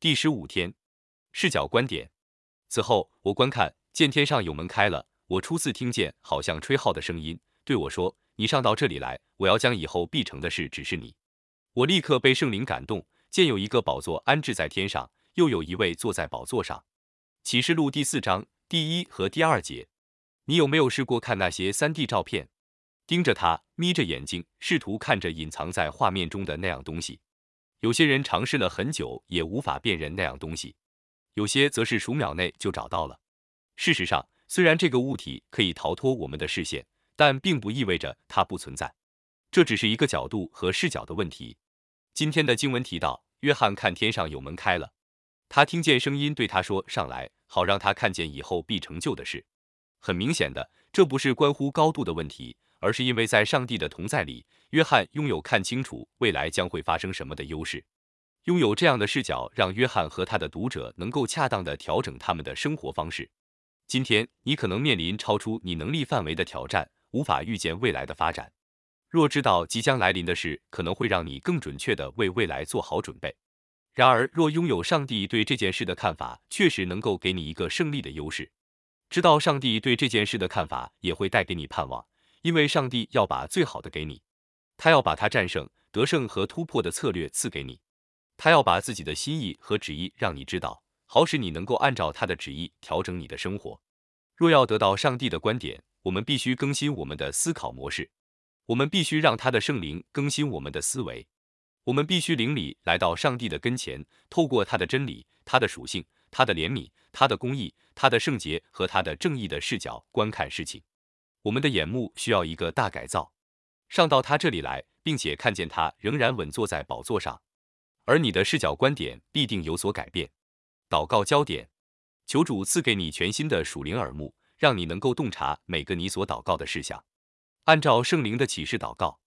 第十五天，视角观点。此后，我观看，见天上有门开了。我初次听见好像吹号的声音，对我说：“你上到这里来，我要将以后必成的事指示你。”我立刻被圣灵感动，见有一个宝座安置在天上，又有一位坐在宝座上。启示录第四章第一和第二节。你有没有试过看那些三 D 照片？盯着它，眯着眼睛，试图看着隐藏在画面中的那样东西。有些人尝试了很久，也无法辨认那样东西；有些则是数秒内就找到了。事实上，虽然这个物体可以逃脱我们的视线，但并不意味着它不存在。这只是一个角度和视角的问题。今天的经文提到，约翰看天上有门开了，他听见声音对他说：“上来，好让他看见以后必成就的事。”很明显的，这不是关乎高度的问题。而是因为在上帝的同在里，约翰拥有看清楚未来将会发生什么的优势。拥有这样的视角，让约翰和他的读者能够恰当的调整他们的生活方式。今天，你可能面临超出你能力范围的挑战，无法预见未来的发展。若知道即将来临的事，可能会让你更准确的为未来做好准备。然而，若拥有上帝对这件事的看法，确实能够给你一个胜利的优势。知道上帝对这件事的看法，也会带给你盼望。因为上帝要把最好的给你，他要把他战胜、得胜和突破的策略赐给你，他要把自己的心意和旨意让你知道，好使你能够按照他的旨意调整你的生活。若要得到上帝的观点，我们必须更新我们的思考模式，我们必须让他的圣灵更新我们的思维，我们必须灵里来到上帝的跟前，透过他的真理、他的属性、他的怜悯、他的公义、他的圣洁和他的正义的视角观看事情。我们的眼目需要一个大改造，上到他这里来，并且看见他仍然稳坐在宝座上，而你的视角观点必定有所改变。祷告焦点，求主赐给你全新的属灵耳目，让你能够洞察每个你所祷告的事项，按照圣灵的启示祷告。